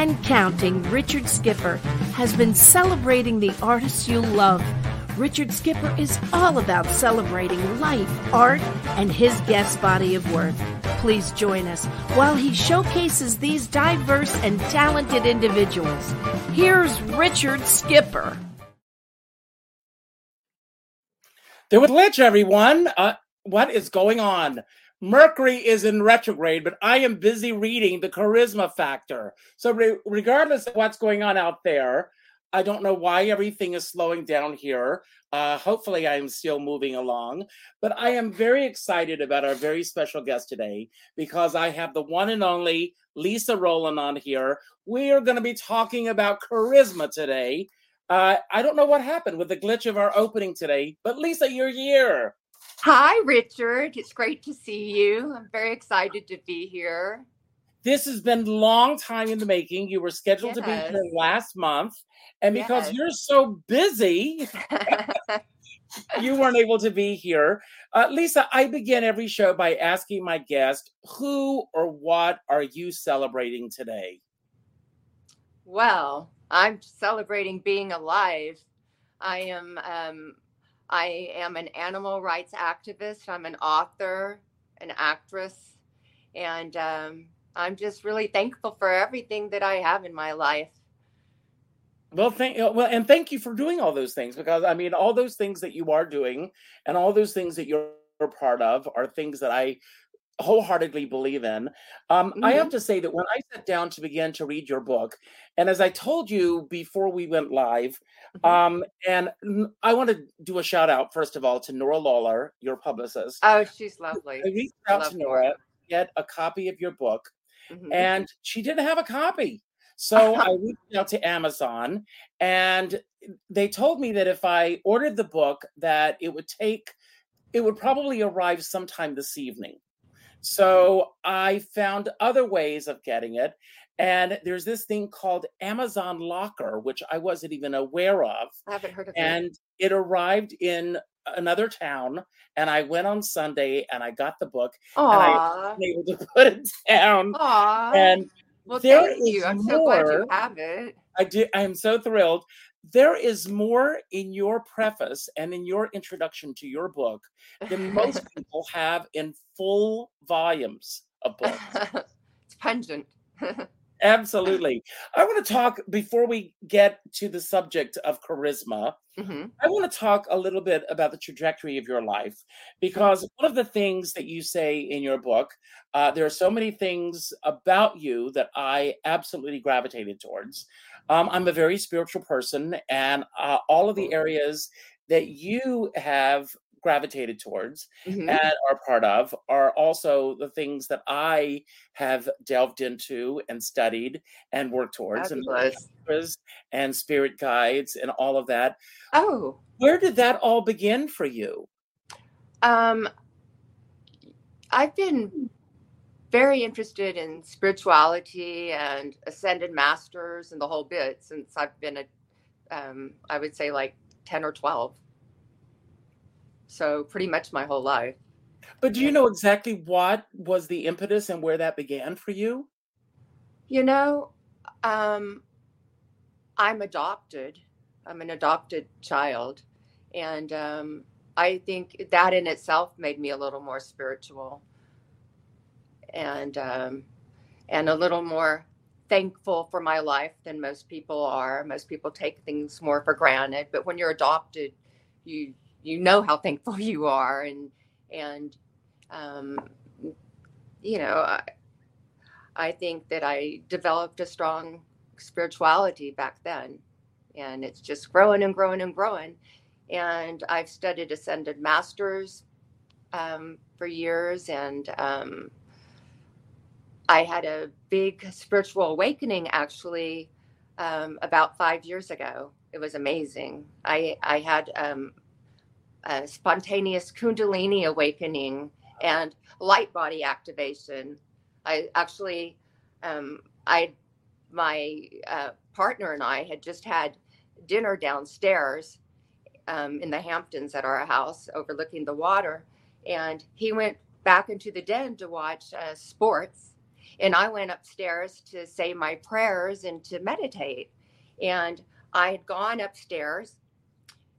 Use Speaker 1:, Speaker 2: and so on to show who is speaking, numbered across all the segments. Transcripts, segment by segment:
Speaker 1: and counting, Richard Skipper has been celebrating the artists you love. Richard Skipper is all about celebrating life, art, and his guest body of work. Please join us while he showcases these diverse and talented individuals. Here's Richard Skipper.
Speaker 2: There was glitch, everyone. Uh, what is going on? Mercury is in retrograde, but I am busy reading the charisma factor. So, re- regardless of what's going on out there, I don't know why everything is slowing down here. Uh, hopefully, I am still moving along. But I am very excited about our very special guest today because I have the one and only Leesa Rowland on here. We are going to be talking about charisma today. Uh, I don't know what happened with the glitch of our opening today, but Leesa, you're here.
Speaker 3: Hi, Richard. It's great to see you. I'm very excited to be here.
Speaker 2: This has been a long time in the making. You were scheduled yes. to be here last month, and because yes. you're so busy, you weren't able to be here. Uh, Leesa, I begin every show by asking my guest, who or what are you celebrating today?
Speaker 3: Well, I'm celebrating being alive. I am um, I am an animal rights activist. I'm an author, an actress, and um, I'm just really thankful for everything that I have in my life.
Speaker 2: Well, thank well, and thank you for doing all those things because I mean, all those things that you are doing and all those things that you're part of are things that I wholeheartedly believe in. Um, mm-hmm. I have to say that when I sat down to begin to read your book, and as I told you before we went live, mm-hmm. um, and I want to do a shout out first of all to Nora Lawler, your publicist.
Speaker 3: Oh, she's lovely.
Speaker 2: I reached out to Nora, get a copy of your book, mm-hmm. and she didn't have a copy. So I reached out to Amazon, and they told me that if I ordered the book, that it would take, it would probably arrive sometime this evening. So I found other ways of getting it. And there's this thing called Amazon Locker, which I wasn't even aware of.
Speaker 3: I haven't heard of
Speaker 2: it. And it arrived in another town. And I went on Sunday and I got the book.
Speaker 3: Aww.
Speaker 2: And I was able to put it down.
Speaker 3: Aww.
Speaker 2: And
Speaker 3: well, thank you. I'm more, so glad you have it.
Speaker 2: I do. I am so thrilled there is more in your preface and in your introduction to your book than most people have in full volumes of books.
Speaker 3: it's pungent.
Speaker 2: Absolutely. I want to talk before we get to the subject of charisma. Mm-hmm. I want to talk a little bit about the trajectory of your life because one of the things that you say in your book, uh, there are so many things about you that I absolutely gravitated towards. Um, I'm a very spiritual person, and uh, all of the areas that you have gravitated towards mm-hmm. and are part of are also the things that I have delved into and studied and worked towards and and spirit guides and all of that.
Speaker 3: Oh.
Speaker 2: Where did that all begin for you?
Speaker 3: Um I've been very interested in spirituality and ascended masters and the whole bit since I've been a, um, I would say like 10 or 12. So pretty much my whole life.
Speaker 2: But do you know exactly what was the impetus and where that began for you?
Speaker 3: You know, um, I'm adopted. I'm an adopted child. And um, I think that in itself made me a little more spiritual and um, and a little more thankful for my life than most people are. Most people take things more for granted, but when you're adopted, you you know how thankful you are, and and um, you know, I, I think that I developed a strong spirituality back then, and it's just growing and growing and growing. And I've studied ascended masters um, for years, and um, I had a big spiritual awakening actually um, about five years ago. It was amazing. I I had um, a spontaneous Kundalini awakening and light body activation. I actually, um, I, my uh, partner and I had just had dinner downstairs um, in the Hamptons at our house overlooking the water, and he went back into the den to watch uh, sports And I went upstairs to say my prayers and to meditate. And I had gone upstairs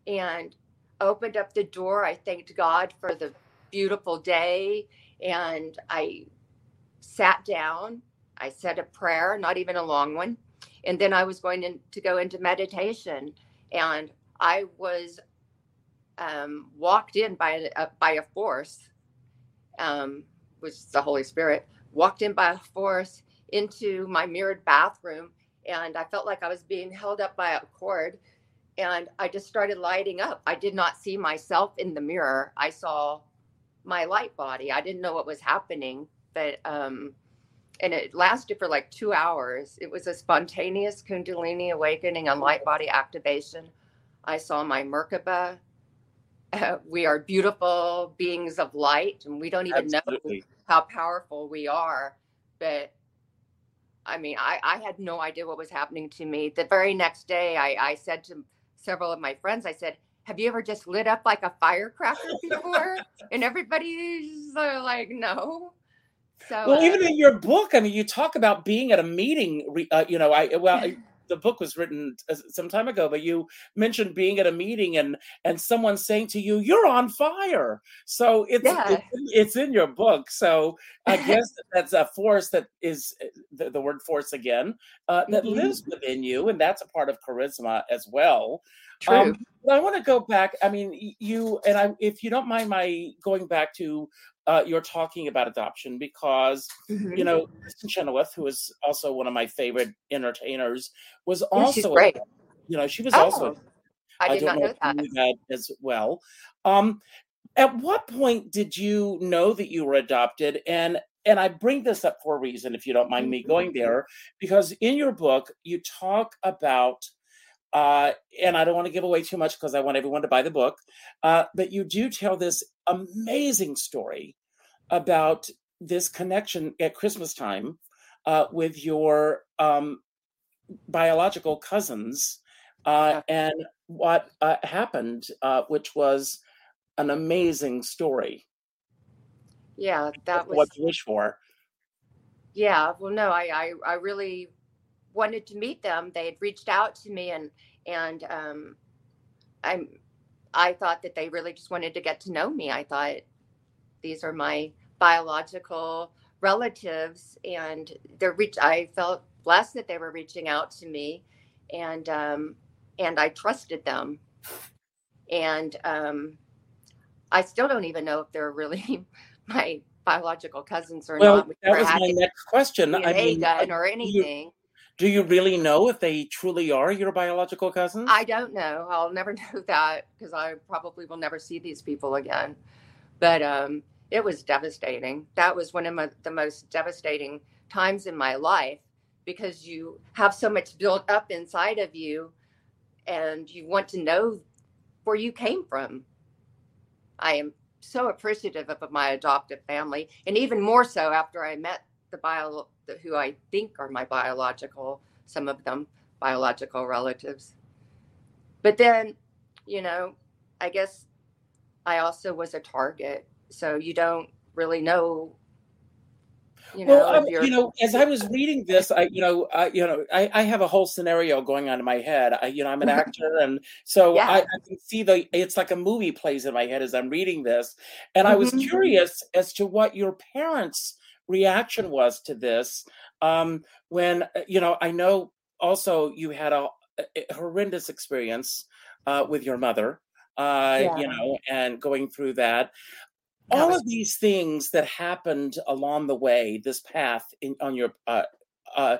Speaker 3: and opened up the door. I thanked God for the beautiful day. And I sat down. I said a prayer, not even a long one. And then I was going in, to go into meditation. And I was um, walked in by a, by a force, um, which is the Holy Spirit, walked in by force into my mirrored bathroom. And I felt like I was being held up by a cord. And I just started lighting up. I did not see myself in the mirror. I saw my light body. I didn't know what was happening, but um, and it lasted for like two hours. It was a spontaneous Kundalini awakening and light body activation. I saw my Merkaba. We are beautiful beings of light, and we don't even Absolutely. know how powerful we are. But I mean, I, I had no idea what was happening to me. The very next day, I, I said to several of my friends, I said, have you ever just lit up like a firecracker before? and everybody's like, no.
Speaker 2: So, well, even in your book, I mean, you talk about being at a meeting. Uh, you know, I well, the book was written uh, some time ago, but you mentioned being at a meeting and and someone saying to you, "You're on fire." So it's yeah. it's, it's, in your book. So I guess that's a force that is uh, the, the word force again uh, that mm-hmm. lives within you, and that's a part of charisma as well.
Speaker 3: True. Um,
Speaker 2: I want to go back. I mean, you and I, if you don't mind my going back to uh, you're talking about adoption because mm-hmm. you know Kristin Chenoweth, who is also one of my favorite entertainers, was also
Speaker 3: great.
Speaker 2: you know she was oh, also.
Speaker 3: I did I not know, know that.
Speaker 2: that. as well. Um, at what point did you know that you were adopted? And and I bring this up for a reason, if you don't mind me going mm-hmm. there, because in your book you talk about uh, and I don't want to give away too much because I want everyone to buy the book. Uh, but you do tell this amazing story about this connection at Christmas time uh, with your um, biological cousins uh, and what uh, happened, uh, which was an amazing story.
Speaker 3: Yeah, that was
Speaker 2: what you wish for.
Speaker 3: Yeah, well, no, I, I, I really wanted to meet them. They had reached out to me, and and um, I'm I thought that they really just wanted to get to know me. I thought these are my biological relatives, and they're reach. I felt blessed that they were reaching out to me, and um, and I trusted them, and um, I still don't even know if they're really my biological cousins or
Speaker 2: well,
Speaker 3: not.
Speaker 2: That was my next question.
Speaker 3: I mean, done or anything. You,
Speaker 2: do you really know if they truly are your biological cousins?
Speaker 3: I don't know. I'll never know that because I probably will never see these people again. But um, it was devastating. That was one of my, the most devastating times in my life because you have so much built up inside of you and you want to know where you came from. I am so appreciative of my adoptive family, and even more so after I met the bio who I think are my biological, some of them biological relatives. But then, you know, I guess I also was a target. So you don't really know
Speaker 2: you know, well, you know, as I was reading this, I, you know, I, you know, I, I have a whole scenario going on in my head. I, you know, I'm an actor, and so yeah. I, I, can see the. It's like a movie plays in my head as I'm reading this, and. I was mm-hmm. curious as to what your parents reaction was to this um, when uh, you know i know also you had a, a horrendous experience uh, with your mother uh, yeah. you know and going through that all of these things that happened along the way this path in, on your uh, uh,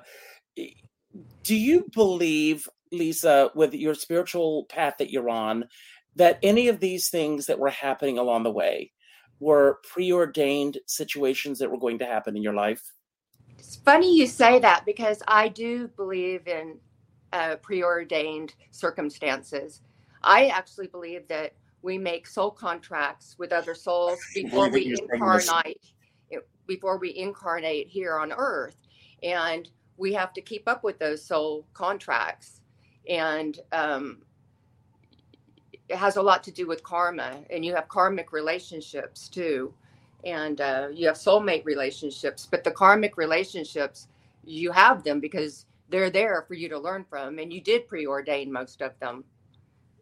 Speaker 2: do you believe leesa with your spiritual path that you're on that any of these things that were happening along the way were preordained situations that were going to happen in your life?
Speaker 3: It's funny you say that because I do believe in uh, preordained circumstances. I actually believe that we make soul contracts with other souls before we incarnate before we incarnate here on earth and we have to keep up with those soul contracts and um, it has a lot to do with karma and you have karmic relationships too and uh, you have soulmate relationships, but the karmic relationships, you have them because they're there for you to learn from, and you did preordain most of them,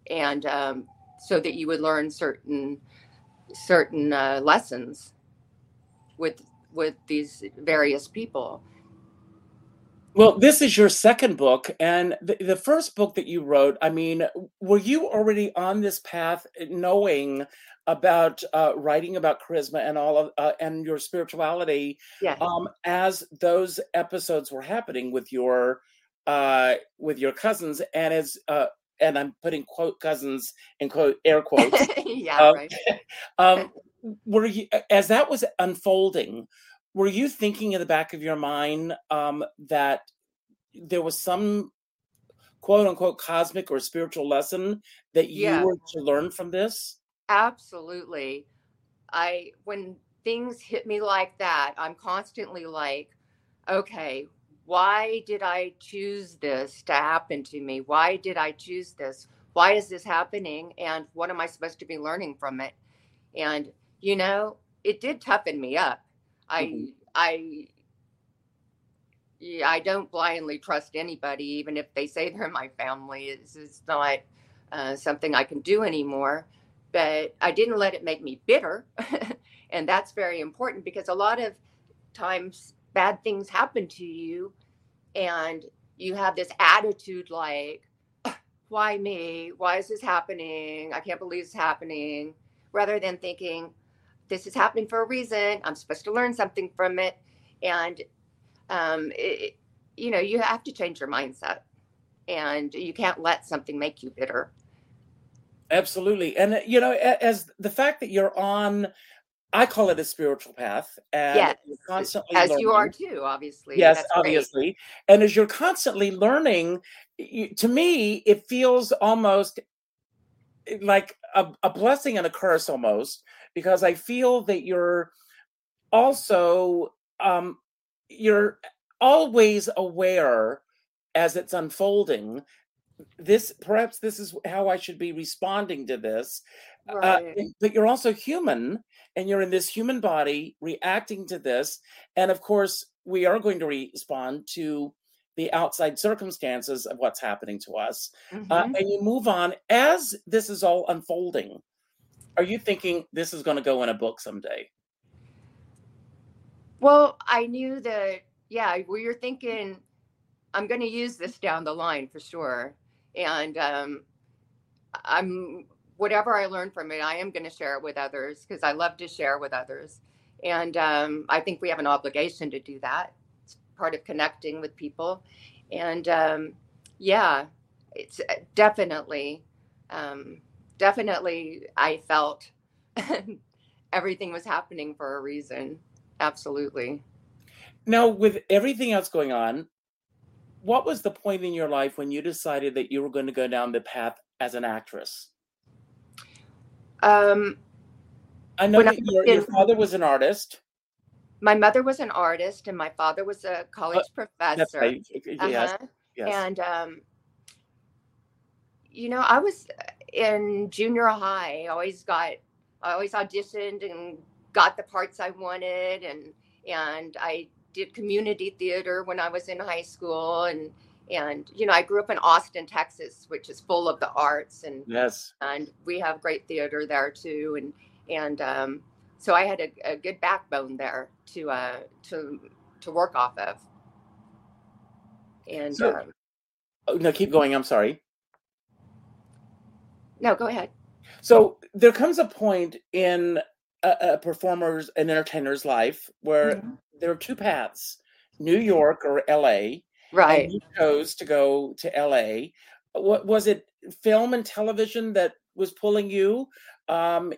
Speaker 3: and um, so that you would learn certain certain uh, lessons with with these various people.
Speaker 2: Well, this is your second book, and the, the first book that you wrote. I mean, were you already on this path, knowing about uh, writing about charisma and all of uh, and your spirituality
Speaker 3: yes.
Speaker 2: um, as those episodes were happening with your uh, with your cousins and as uh, and I'm putting quote cousins in quote air quotes.
Speaker 3: yeah, um, right.
Speaker 2: um, were you as that was unfolding? Were you thinking in the back of your mind um, that there was some quote unquote cosmic or spiritual lesson that you yeah. were to learn from this?
Speaker 3: Absolutely. I when things hit me like that, I'm constantly like, okay, why did I choose this to happen to me? Why did I choose this? Why is this happening? And what am I supposed to be learning from it? And you know, it did toughen me up. I mm-hmm. I yeah, I don't blindly trust anybody, even if they say they're my family. It's, it's not uh, something I can do anymore but I didn't let it make me bitter. and that's very important because a lot of times bad things happen to you and you have this attitude like, why me? Why is this happening? I can't believe it's happening. Rather than thinking, this is happening for a reason. I'm supposed to learn something from it. And, um, it, you know, you have to change your mindset and you can't let something make you bitter.
Speaker 2: Absolutely. And, uh, you know, as the fact that you're on, I call it a spiritual path. And
Speaker 3: yes. constantly as learning. you are too, obviously.
Speaker 2: Yes, obviously. Great. And as you're constantly learning, to me, it feels almost eh, like a, a blessing and a curse almost, because I feel that you're also, um, you're always aware as it's unfolding this perhaps this is how I should be responding to this. Uh, right. Uh, but you're also human and you're in this human body reacting to this. And of course, we are going to respond to the outside circumstances of what's happening to us. Uh, mm-hmm. Uh, and you move on as this is all unfolding. Are you thinking this is going to go in a book someday?
Speaker 3: Well, I knew that, yeah, we were thinking, I'm going to use this down the line for sure and um, i'm whatever i learn from it i am going to share it with others because i love to share with others and um, i think we have an obligation to do that it's part of connecting with people and um, yeah it's uh, definitely um, definitely i felt everything was happening for a reason absolutely
Speaker 2: now with everything else going on what was the point in your life when you decided that you were going to go down the path as an actress?
Speaker 3: Um,
Speaker 2: I know that I your, in, your, father was an artist.
Speaker 3: My mother was an artist, and my father was a college uh, professor.
Speaker 2: Right. Yes. Uh-huh.
Speaker 3: yes. And um, you know, I was in junior high. I always got, I always auditioned and got the parts I wanted, and and I did community theater when I was in high school and and you know I grew up in Austin, Texas, which is full of the arts and
Speaker 2: yes,
Speaker 3: and we have great theater there too, and and um, so I had a, a good backbone there to uh, to to work off of. And so, um,
Speaker 2: oh, no, keep going. I'm sorry.
Speaker 3: No, go ahead.
Speaker 2: So there comes a point in a, a performer's an entertainer's life where mm-hmm there are two paths New York or LA.
Speaker 3: Right.
Speaker 2: you chose to go to LA. What was it film and television that was pulling you? Um,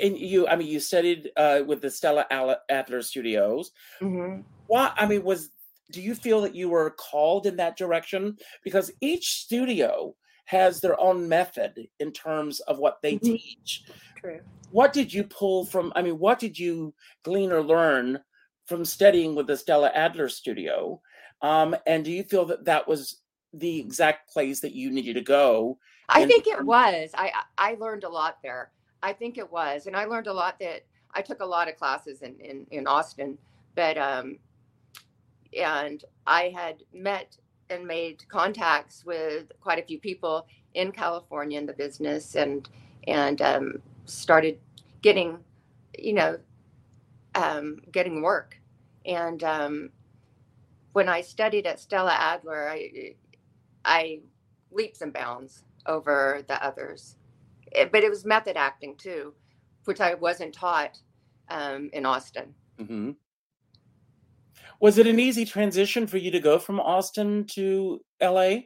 Speaker 2: and you, I mean, you studied uh, with the Stella Adler Studios. Mm-hmm. What, I mean, was, do you feel that you were called in that direction? Because each studio has their own method in terms of what they mm-hmm. teach.
Speaker 3: True.
Speaker 2: What did you pull from? I mean, what did you glean or learn from studying with the Stella Adler studio? Um, and do you feel that that was the exact place that you needed to go?
Speaker 3: I think it was. I I learned a lot there. I think it was, and I learned a lot that I took a lot of classes in in, in Austin, but um, and I had met and made contacts with quite a few people in California in the business, and and um, started getting, you know, um, getting work. And um, when I studied at Stella Adler, I I leaps and bounds over the others. It, but it was method acting too, which I wasn't taught um, in Austin. Mm-hmm.
Speaker 2: Was it an easy transition for you to go from Austin to LA?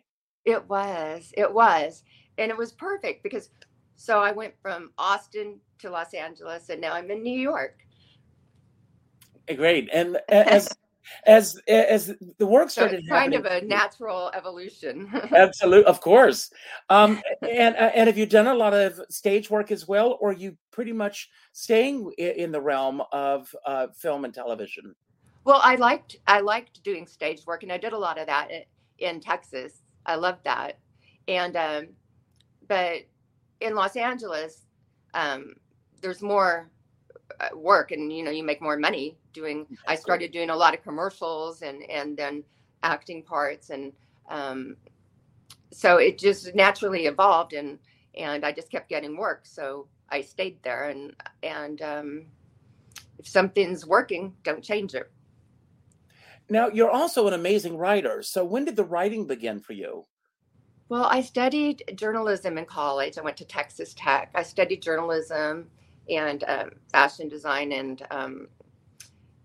Speaker 3: It was. It was. And it was perfect because so I went from Austin to Los Angeles and now I'm in New York.
Speaker 2: Great. And as as as the work started
Speaker 3: so kind of a natural evolution
Speaker 2: absolutely of course um and uh, and have you done a lot of stage work as well or are you pretty much staying in the realm of uh, film and television
Speaker 3: well i liked i liked doing stage work and i did a lot of that in texas. I loved that. And um but in los angeles um there's more uh, work and you know you make more money doing i started doing a lot of commercials and and then acting parts and um, so it just naturally evolved and and i just kept getting work so i stayed there and and um, if something's working don't change it
Speaker 2: now you're also an amazing writer so when did the writing begin for you
Speaker 3: well i studied journalism in college i went to texas tech i studied journalism and um, fashion design and um,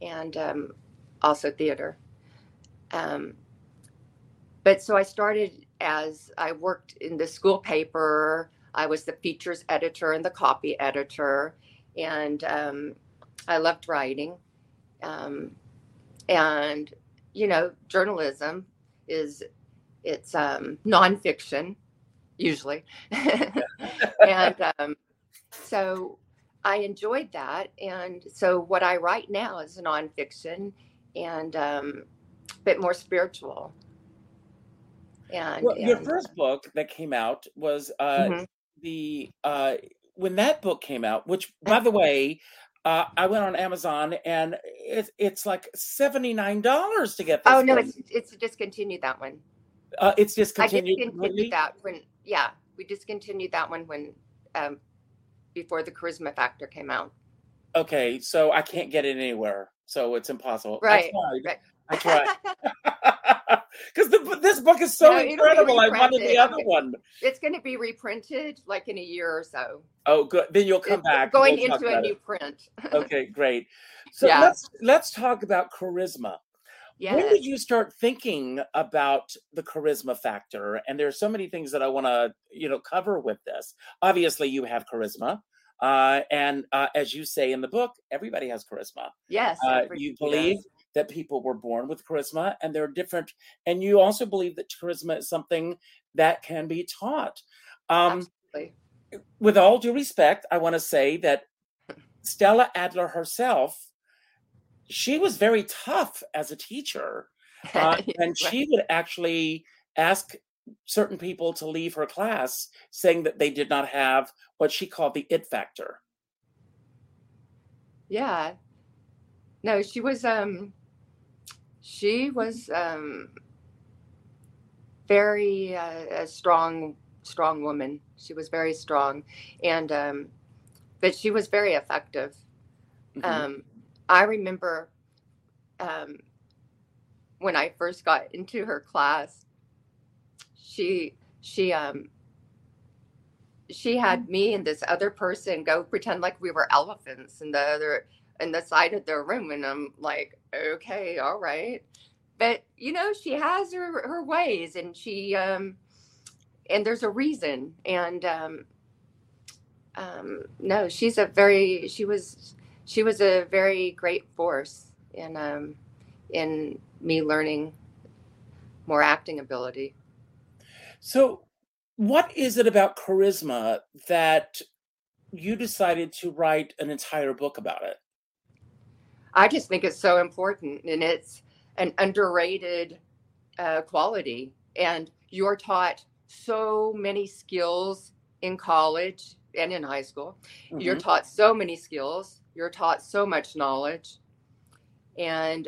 Speaker 3: and um, also theater. Um, but so I started as I worked in the school paper. I was the features editor and the copy editor, and um, I loved writing. Um, and you know, journalism is it's nonfiction usually, and so I enjoyed that. And so what I write now is nonfiction and um, a bit more spiritual.
Speaker 2: And, well, and, your first book that came out was uh, mm-hmm. the uh, when that book came out, which by the way, uh, I went on Amazon and it, it's like seventy nine dollars to get.
Speaker 3: This oh no, it's it's discontinued that one.
Speaker 2: Uh, it's discontinued.
Speaker 3: I discontinued that when yeah, we discontinued that one when um, before the charisma factor came out.
Speaker 2: Okay, so I can't get it anywhere, so it's impossible.
Speaker 3: Right.
Speaker 2: I tried. I tried. Because this book is so no, incredible. I wanted the other one.
Speaker 3: It's going to be reprinted like in a year or so.
Speaker 2: Oh, good. Then you'll come
Speaker 3: it's
Speaker 2: back.
Speaker 3: Going we'll into a new it. print.
Speaker 2: okay, great. So yeah. let's let's talk about charisma. Yes. When did you start thinking about the charisma factor? And there are so many things that I want to, you know, cover with this. Obviously, you have charisma. Uh, and uh, as you say in the book, everybody has charisma.
Speaker 3: Yes.
Speaker 2: Uh, you believe does. That people were born with charisma and they're different. And you also believe that charisma is something that can be taught. Um, Absolutely. With all due respect, I want to say that Stella Adler herself she was very tough as a teacher. Uh, and she would actually ask certain people to leave her class saying that they did not have what she called the it factor.
Speaker 3: Yeah. No, she was um she was um very uh, a strong strong woman. She was very strong and um but she was very effective. Mm-hmm. Um I remember um, when I first got into her class, she she um she had me and this other person go pretend like we were elephants and the other in the side of the room, and I'm like, okay, all right, but you know she has her her ways, and she um and there's a reason, and um um no, she's a very she was she was a very great force in um, in me learning more acting ability.
Speaker 2: So, what is it about charisma that you decided to write an entire book about it?
Speaker 3: I just think it's so important, and it's an underrated uh, quality. And you're taught so many skills in college and in high school. Mm-hmm. You're taught so many skills, you're taught so much knowledge, and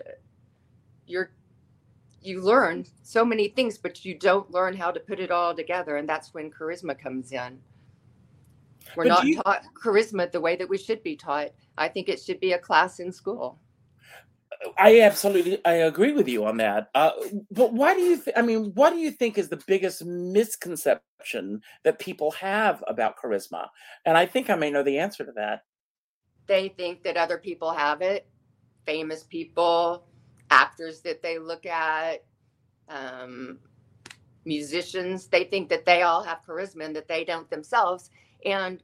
Speaker 3: you're you learn so many things, but you don't learn how to put it all together, and that's when charisma comes in. We're but not you, taught charisma the way that we should be taught. I think it should be a class in school.
Speaker 2: I absolutely I agree with you on that. Uh, but why do you? Th- I mean, what do you think is the biggest misconception that people have about charisma? And I think I may know the answer to that.
Speaker 3: They think that other people have it, famous people, actors that they look at, um, musicians. They think that they all have charisma and that they don't themselves. And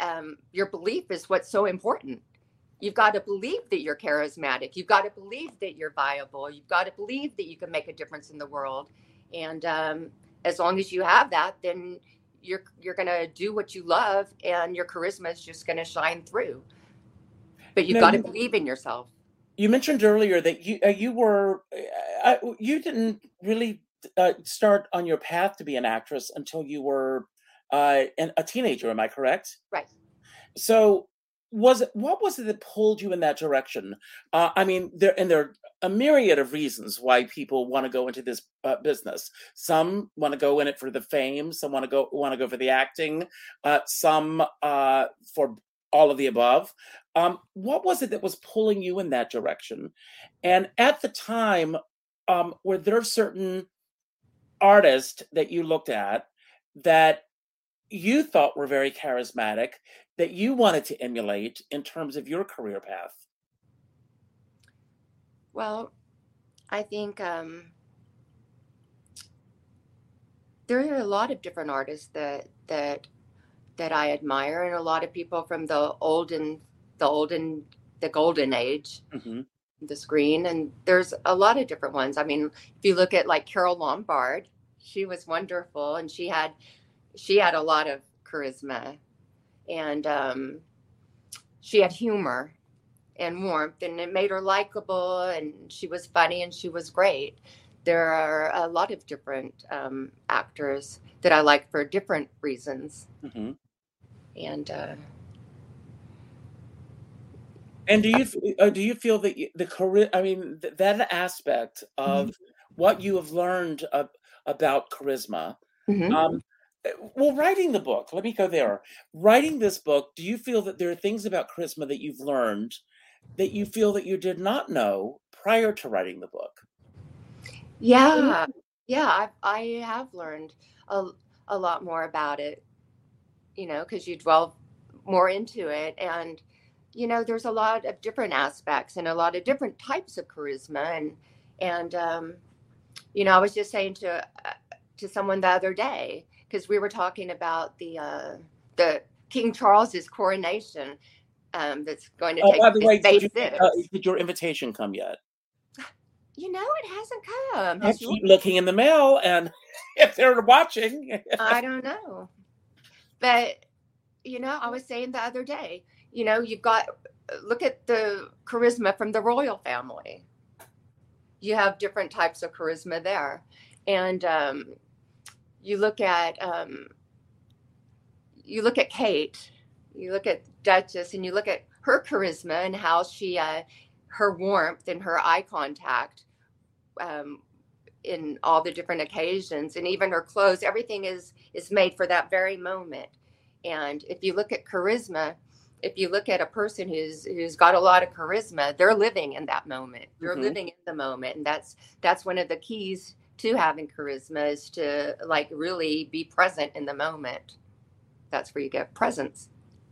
Speaker 3: um, your belief is what's so important You've got to believe that you're charismatic. You've got to believe that you're viable. You've got to believe that you can make a difference in the world. And um, as long as you have that, then you're you're going to do what you love, and your charisma is just going to shine through. But you've got to believe in yourself.
Speaker 2: You mentioned earlier that you uh, you were uh, you didn't really uh, start on your path to be an actress until you were uh, a teenager. Am I correct?
Speaker 3: Right.
Speaker 2: So was it what was it that pulled you in that direction uh, i mean there and there are a myriad of reasons why people want to go into this uh, business some want to go in it for the fame some want to go want to go for the acting uh, some uh, for all of the above um, what was it that was pulling you in that direction and at the time um, were there certain artists that you looked at that you thought were very charismatic that you wanted to emulate in terms of your career path?
Speaker 3: Well, I think um, there are a lot of different artists that that that I admire, and a lot of people from the olden, the olden, the golden age, mm-hmm. the screen, and there's a lot of different ones. I mean, if you look at like Carole Lombard, she was wonderful, and she had she had a lot of charisma and um, she had humor and warmth and it made her likable and she was funny and she was great there are a lot of different um, actors that i like for different reasons mm-hmm. and uh,
Speaker 2: and do you uh, do you feel that the career i mean th- that aspect of mm-hmm. what you have learned uh, about charisma mm-hmm. um, well writing the book let me go there. Writing this book do you feel that there are things about charisma that you've learned that you feel that you did not know prior to writing the book?
Speaker 3: Yeah yeah i, I have learned a, a lot more about it you know because you dwell more into it. And you know there's a lot of different aspects and a lot of different types of charisma. And and um, you know i was just saying to uh, to someone the other day because we were talking about the uh, the King Charles's coronation um, that's going to oh, take
Speaker 2: by the way, did, you, uh, did, your invitation come yet?
Speaker 3: You know, it hasn't come.
Speaker 2: I keep looking in the mail, and if they're watching,
Speaker 3: I don't know. But you know, I was saying the other day, you know, you've got look at the charisma from the royal family. You have different types of charisma there, and um, you look at um, you look at Kate, you look at Duchess, and you look at her charisma and how she, uh, her warmth and her eye contact um, in all the different occasions, and even her clothes. Everything is is made for that very moment. And if you look at charisma, if you look at a person who's who's got a lot of charisma, they're living in that moment. They're mm-hmm. living in the moment, and that's that's one of the keys to having charisma is to like really be present in the moment. That's where you get presence.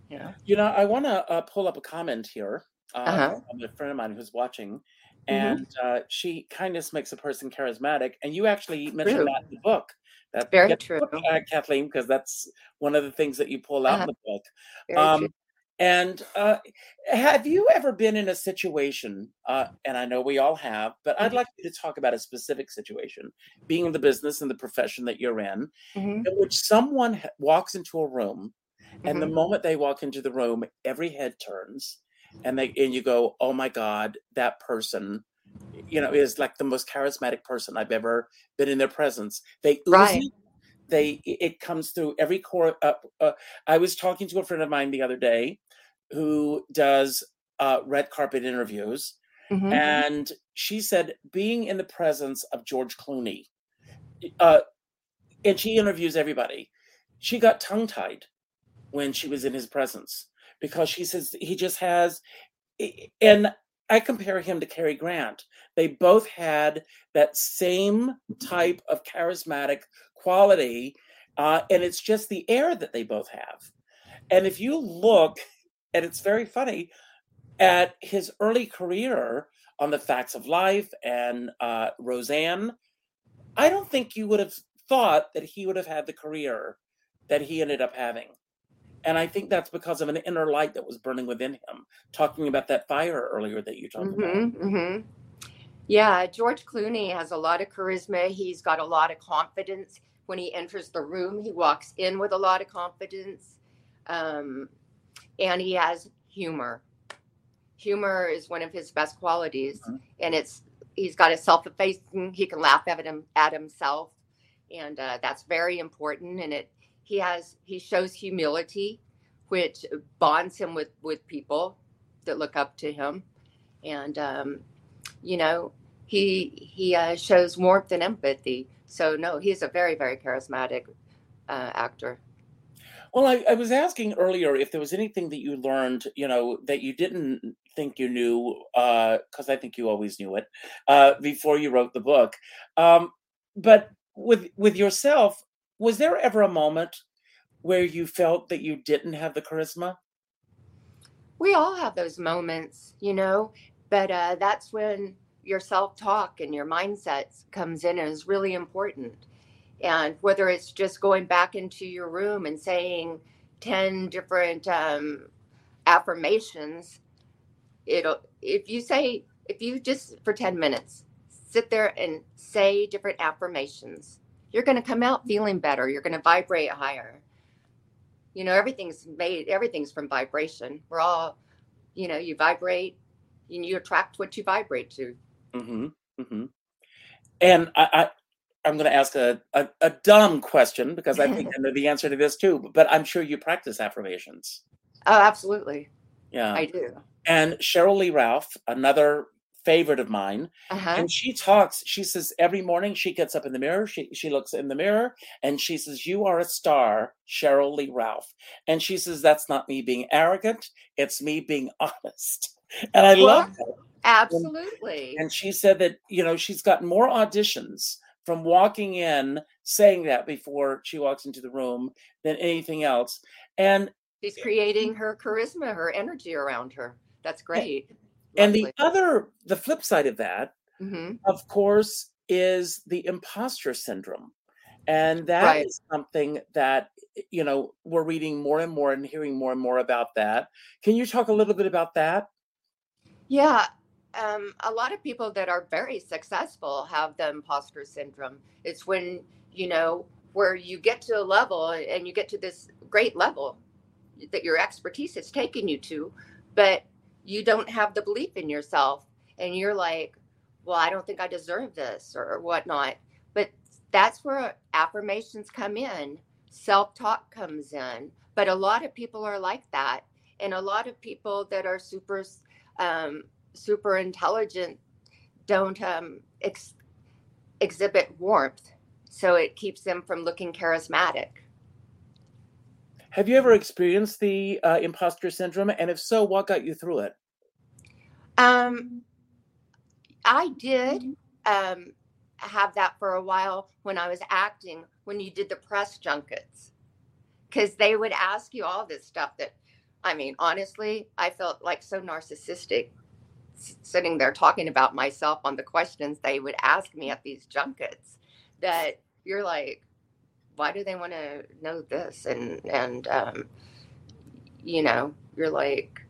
Speaker 3: Yeah.
Speaker 2: You know, I want to uh, pull up a comment here uh, uh-huh. from a friend of mine who's watching, mm-hmm. and mm-hmm. uh, she kindness makes a person charismatic, and you actually mentioned true. that in the book.
Speaker 3: That's very true,
Speaker 2: book, uh, Kathleen, because that's one of the things that you pull out uh-huh. in the book. Very um, true. And uh, have you ever been in a situation, uh, and I know we all have, but I'd mm-hmm. like you to talk about a specific situation, being in the business and the profession that you're in, mm-hmm. in which someone walks into a room, and mm-hmm. the moment they walk into the room, every head turns, and they and you go, "Oh my God, that person." You know, is like the most charismatic person I've ever been in their presence. They right. they it comes through every core. Uh, uh, I was talking to a friend of mine the other day who does uh, red carpet interviews, mm-hmm. and she said being in the presence of George Clooney, uh, and she interviews everybody. She got tongue tied when she was in his presence because she says he just has, and I compare him to Cary Grant. They both had that same type of charismatic quality, uh, and it's just the air that they both have. And if you look, and it's very funny, at his early career on the Facts of Life and uh, Roseanne, I don't think you would have thought that he would have had the career that he ended up having. And I think that's because of an inner light that was burning within him. Talking about that fire earlier that you talked mm-hmm, about. Mm-hmm.
Speaker 3: Yeah, George Clooney has a lot of charisma. He's got a lot of confidence. When he enters the room, he walks in with a lot of confidence. Um, and he has humor. Humor is one of his best qualities. Mm-hmm. And it's he's got a self-effacing, he can laugh at him at himself. And uh, that's very important. And it he has he shows humility, which bonds him with with people that look up to him, and um, you know he he uh, shows warmth and empathy. So no, he's a very very charismatic uh, actor.
Speaker 2: Well, I, I, was asking earlier if there was anything that you learned, you know, that you didn't think you knew, because uh, I think you always knew it uh, before you wrote the book. Um, but with with yourself, was there ever a moment where you felt that you didn't have the charisma?
Speaker 3: We all have those moments, you know, but uh, that's when your self talk and your mindset comes in and is really important. And whether it's just going back into your room and saying 10 different um, affirmations, it'll, if you say, if you just for 10 minutes sit there and say different affirmations, you're going to come out feeling better. You're going to vibrate higher. You know, everything's made, everything's from vibration. We're all, you know, you vibrate and you attract what you vibrate to.
Speaker 2: Mm-hmm. Mm-hmm. And I, I I'm going to ask a, a, a, dumb question because I think I know the answer to this too, but I'm sure you practice affirmations.
Speaker 3: Oh, absolutely.
Speaker 2: Yeah.
Speaker 3: I do.
Speaker 2: And Sheryl Lee Ralph, another favorite of mine. Uh-huh. And she talks, she says every morning she gets up in the mirror, she, she looks in the mirror and she says, You are a star, Sheryl Lee Ralph. And she says, That's not me being arrogant, it's me being honest. And I love that.
Speaker 3: Absolutely.
Speaker 2: And, and she said that, you know, she's gotten more auditions from walking in saying that before she walks into the room than anything else. And
Speaker 3: she's creating her charisma, her energy around her. That's great.
Speaker 2: And the other, the flip side of that, mm-hmm. of course, is the imposter syndrome. And that right. is something that, you know, we're reading more and more and hearing more and more about that. Can you talk a little bit about that?
Speaker 3: Yeah. Um, a lot of people that are very successful have the imposter syndrome. It's when, you know, where you get to a level and you get to this great level that your expertise is taking you to, but you don't have the belief in yourself and you're like well i don't think i deserve this or whatnot. But that's where affirmations come in self-talk comes in. But a lot of people are like that. And a lot of people that are super um, super intelligent don't um, ex- exhibit warmth so it keeps them from looking charismatic
Speaker 2: have you ever experienced the uh, imposter syndrome? And if so, what got you through it?
Speaker 3: Um, I did um, have that for a while when I was acting, when you did the press junkets, because they would ask you all this stuff that, I mean, honestly, I felt like so narcissistic sitting there talking about myself on the questions they would ask me at these junkets that you're like, why do they want to know this? And and um, you know you're like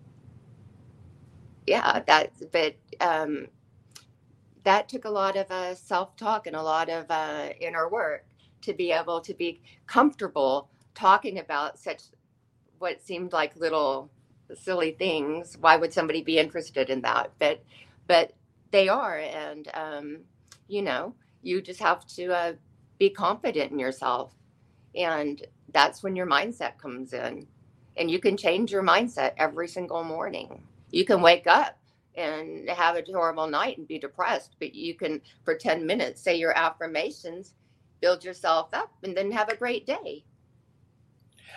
Speaker 3: yeah that but um, that took a lot of uh, self-talk and a lot of uh, inner work to be able to be comfortable talking about such what seemed like little silly things why would somebody be interested in that but but they are and um, you know you just have to uh, be confident in yourself And that's when your mindset comes in. And you can change your mindset every single morning. You can wake up and have a horrible night and be depressed, but you can, for 10 minutes, say your affirmations, build yourself up, and then have a great day.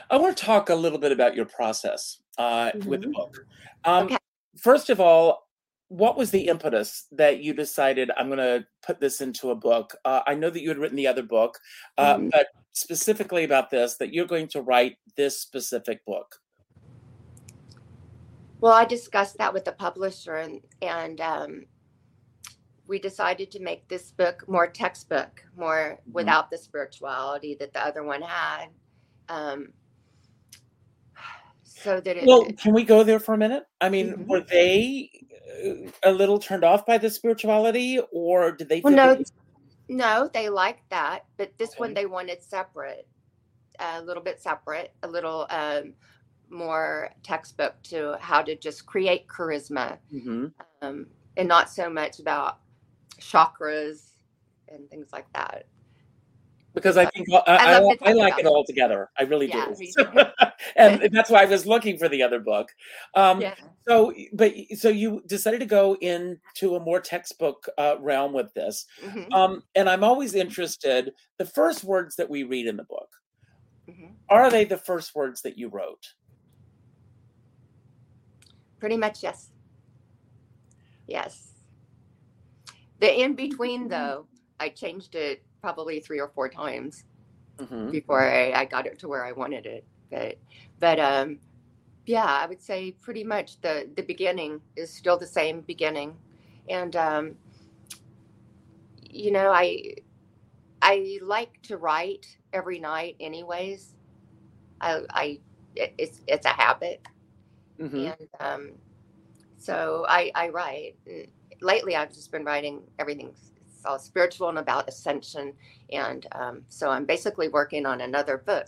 Speaker 2: I want to talk a little bit about your process uh, mm-hmm. with the mm-hmm. book. Um, okay. First of all, what was the impetus that you decided I'm going to put this into a book? Uh, I know that you had written the other book, uh, mm-hmm. but specifically about this, that you're going to write this specific book.
Speaker 3: Well, I discussed that with the publisher, and and um, we decided to make this book more textbook, more mm-hmm. without the spirituality that the other one had. Um, so that it,
Speaker 2: well, can we go there for a minute? I mean, mm-hmm. were they uh, a little turned off by the spirituality, or did they?
Speaker 3: Well, no, they... no, they liked that, but this okay. one they wanted separate, a little bit separate, a little um, more textbook to how to just create charisma mm-hmm. um, and not so much about chakras and things like that
Speaker 2: because I think I, I, I, I like it all together. I really yeah, do. and that's why I was looking for the other book. Um, yeah. So, but so you decided to go into a more textbook uh, realm with this, mm-hmm. um, and I'm always interested. The first words that we read in the book mm-hmm. are they the first words that you wrote?
Speaker 3: Pretty much, yes. Yes. The in between, mm-hmm. though, I changed it probably three or four times mm-hmm. before I, I, got it to where I wanted it. But, but um, yeah, I would say pretty much the the beginning is still the same beginning, and um, you know, I I like to write every night, anyways. I, I it's it's a habit Mm-hmm. And um, so I, I write. lately, I've just been writing everything all spiritual and about ascension. And um, so I'm basically working on another book,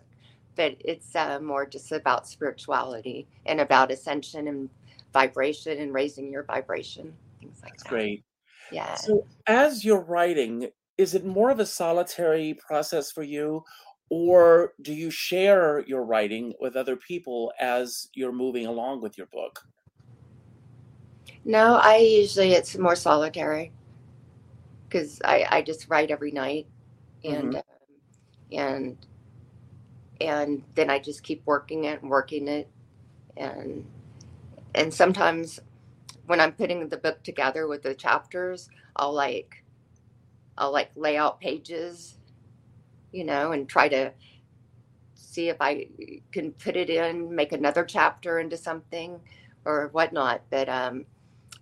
Speaker 3: but it's uh, more just about spirituality and about ascension and vibration and raising your vibration, things like
Speaker 2: That's
Speaker 3: that.
Speaker 2: Great.
Speaker 3: Yeah.
Speaker 2: So as you're writing, is it more of a solitary process for you, or do you share your writing with other people as you're moving along with your book?
Speaker 3: No, I usually it's more solitary because I, I just write every night and mm-hmm. um, and and then I just keep working it and working it and and sometimes when I'm putting the book together with the chapters, I'll like I'll like lay out pages you know, and try to see if I can put it in, make another chapter into something or whatnot. But um,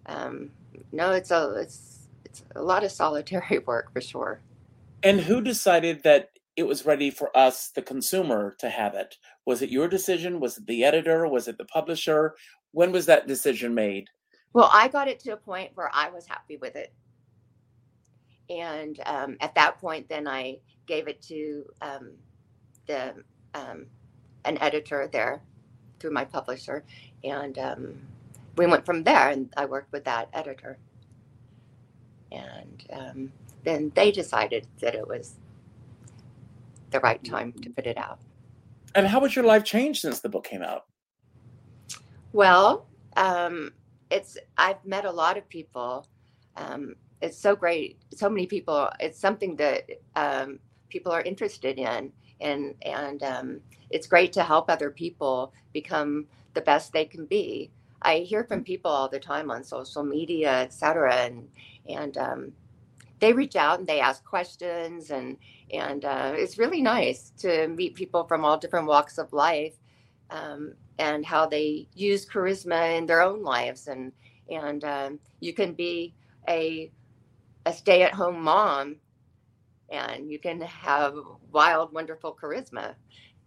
Speaker 3: um, no, it's a it's it's a lot of solitary work for sure.
Speaker 2: And who decided that it was ready for us, the consumer, to have it? Was it your decision? Was it the editor? Was it the publisher? When was that decision made?
Speaker 3: Well, I got it to a point where I was happy with it. And um, at that point, then I gave it to um, the um, an editor there through my publisher, and um, we went from there. And I worked with that editor, and um, then they decided that it was the right time to put it out.
Speaker 2: And how has your life changed since the book came out?
Speaker 3: Well, um, it's I've met a lot of people. Um, it's so great. So many people. It's something that um, people are interested in and and um, it's great to help other people become the best they can be i hear from people all the time on social media etc and and um, they reach out and they ask questions and and uh, it's really nice to meet people from all different walks of life um, and how they use charisma in their own lives and and um, you can be a a stay-at-home mom and you can have wild, wonderful charisma.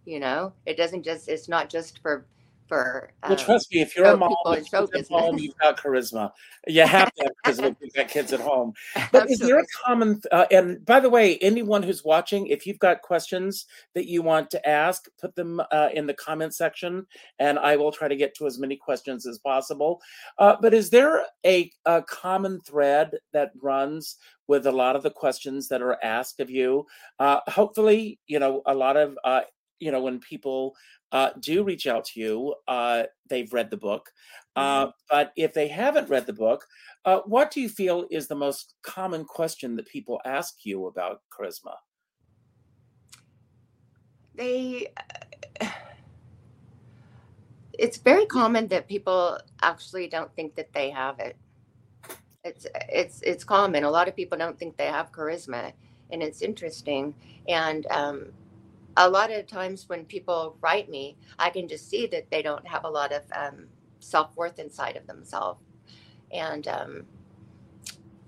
Speaker 3: You know, it doesn't just, it's not just for, for,
Speaker 2: um, well, trust me, if you're a mom kids at home, you've got charisma. You have to have charisma if you've got kids at home. But Absolutely. is there a common, uh, and by the way, anyone who's watching, if you've got questions that you want to ask, put them uh, in the comment section, and I will try to get to as many questions as possible. Uh, but is there a, a common thread that runs with a lot of the questions that are asked of you. Uh, hopefully, you know, a lot of uh, you know when people uh, do reach out to you, uh, they've read the book. Uh, mm-hmm. but if they haven't read the book, uh, what do you feel is the most common question that people ask you about charisma?
Speaker 3: They. It's very common that people actually don't think that they have it. It's it's it's common. A lot of people don't think they have charisma, and it's interesting. And um, a lot of times when people write me, I can just see that they don't have a lot of um, self worth inside of themselves, and um,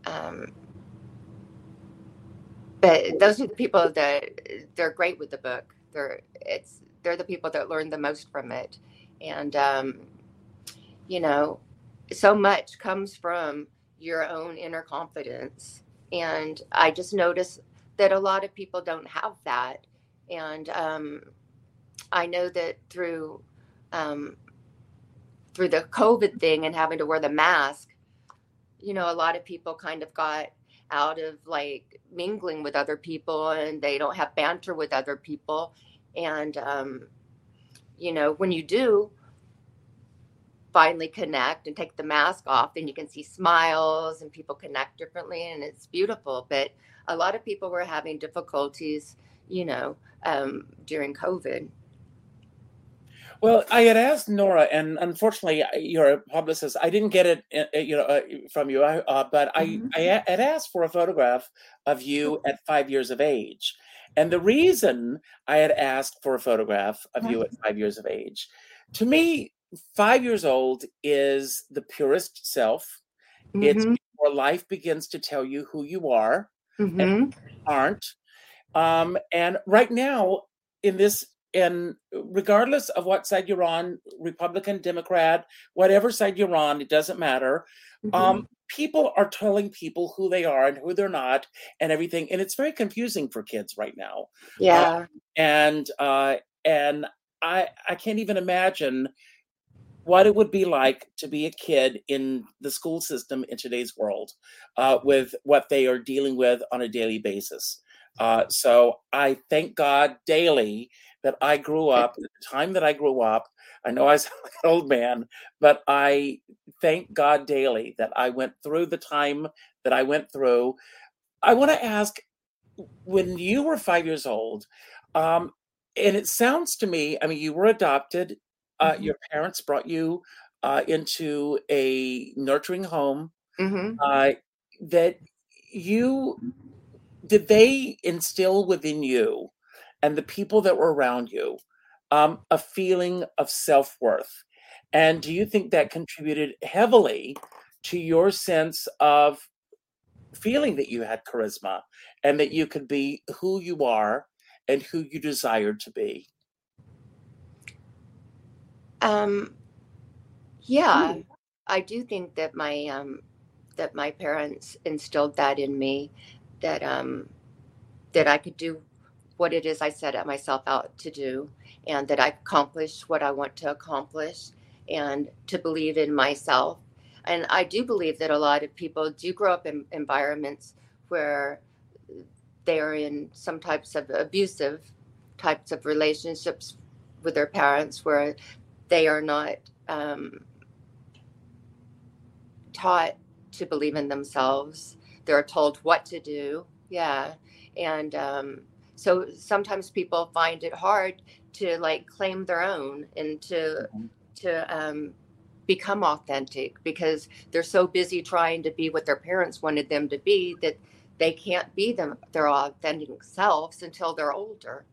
Speaker 3: um, but those are the people that they're great with the book. They're it's they're the people that learn the most from it, and um, you know, so much comes from your own inner confidence. And I just notice that a lot of people don't have that and um, I know that through um, through the COVID thing and having to wear the mask, you know, a lot of people kind of got out of like mingling with other people and they don't have banter with other people. And, um, you know, when you do finally connect and take the mask off, then you can see smiles and people connect differently and it's beautiful. But a lot of people were having difficulties you know, um, during COVID.
Speaker 2: Well, I had asked Nora, and unfortunately, you're a publicist. I didn't get it, uh, you know, uh, from you. Uh, but mm-hmm. I, I had asked for a photograph of you at five years of age, and the reason I had asked for a photograph of you at five years of age, to me, five years old is the purest self. Mm-hmm. It's before life begins to tell you who you are mm-hmm. and aren't. Um, and right now, in this, and regardless of what side you're on, Republican, Democrat, whatever side you're on, it doesn't matter. Mm-hmm. Um, people are telling people who they are and who they're not, and everything, and it's very confusing for kids right now. Uh,
Speaker 3: yeah, uh,
Speaker 2: and uh, and I I can't even imagine what it would be like to be a kid in the school system in today's world uh, with what they are dealing with on a daily basis. Uh, so I thank God daily that I grew up the time that I grew up. I know I sound like an old man, but I thank God daily that I went through the time that I went through. I want to ask when you were five years old, um, and it sounds to me, I mean, you were adopted, uh, mm-hmm. your parents brought you uh, into a nurturing home, mm-hmm. uh, that you did they instill within you and the people that were around you um, a feeling of self worth? And do you think that contributed heavily to your sense of feeling that you had charisma and that you could be who you are and who you desired to be?
Speaker 3: Um, yeah, I do think that my um, that my parents instilled that in me that um, that I could do what it is I set myself out to do, and that I accomplished what I want to accomplish, and to believe in myself. And I do believe that a lot of people do grow up in environments where they are in some types of abusive types of relationships with their parents, where they are not um, taught to believe in themselves they're told what to do. Yeah. And um, so sometimes people find it hard to like claim their own and to, mm-hmm. to, um, become authentic because they're so busy trying to be what their parents wanted them to be that they can't be them their authentic selves until they're older.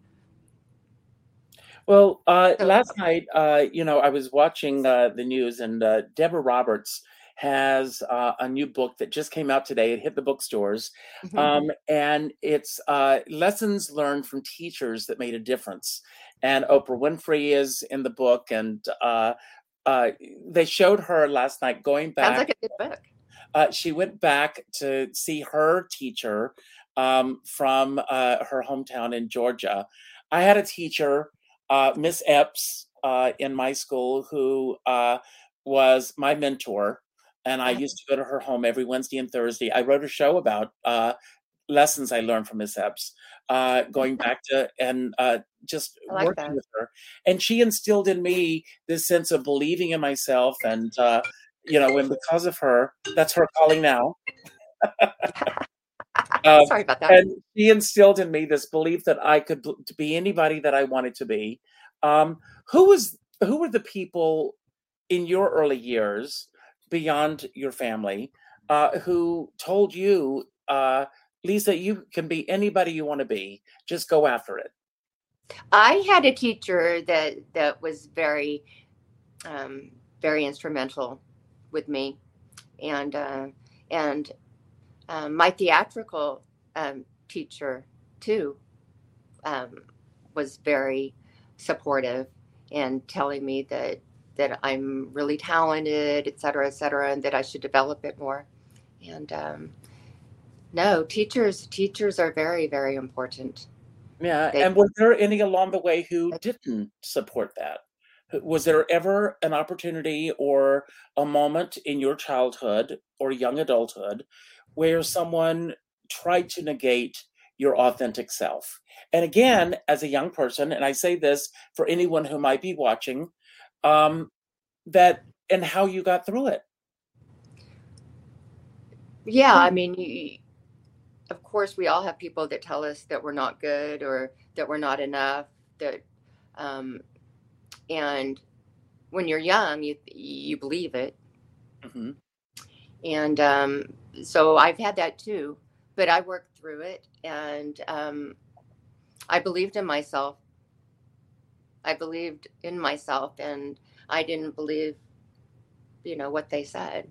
Speaker 2: Well, uh, last night, uh, you know, I was watching uh, the news, and uh, Deborah Roberts has uh, a new book that just came out today. It hit the bookstores, mm-hmm. um, and it's uh, lessons learned from teachers that made a difference. And Oprah Winfrey is in the book, and uh, uh they showed her last night going back.
Speaker 3: Sounds like a good book.
Speaker 2: Uh, she went back to see her teacher um, from uh, her hometown in Georgia. I had a teacher, Miss Epps, in my school who was my mentor and I used to go to her home every Wednesday and Thursday. I wrote a show about uh, lessons I learned from Miss Epps, uh, going back to and uh, just like working that. with her. And she instilled in me this sense of believing in myself, and uh, you know, and because of her, that's her calling now.
Speaker 3: um, Sorry about that.
Speaker 2: And she instilled in me this belief that I could be anybody that I wanted to be. Um, who was who were the people in your early years beyond your family uh, who told you, uh, Leesa, you can be anybody you want to be. Just go after it.
Speaker 3: I had a teacher that that was very, um, very instrumental with me, and uh, and um, my theatrical um, teacher too um, was very supportive and telling me that that I'm really talented, et cetera, et cetera, and that I should develop it more. And um, no, teachers teachers are very very important.
Speaker 2: Yeah, they, and was there any along the way who didn't support that? Was there ever an opportunity or a moment in your childhood or young adulthood where someone tried to negate your authentic self? And again, as a young person, and I say this for anyone who might be watching, um, that and how you got through it.
Speaker 3: Yeah, I mean, you, of course, we all have people that tell us that we're not good or that we're not enough. That, um, and when you're young, you you believe it. Mm-hmm. And um, so I've had that too, but I worked through it, and um, I believed in myself. I believed in myself, and I didn't believe, you know, what they said.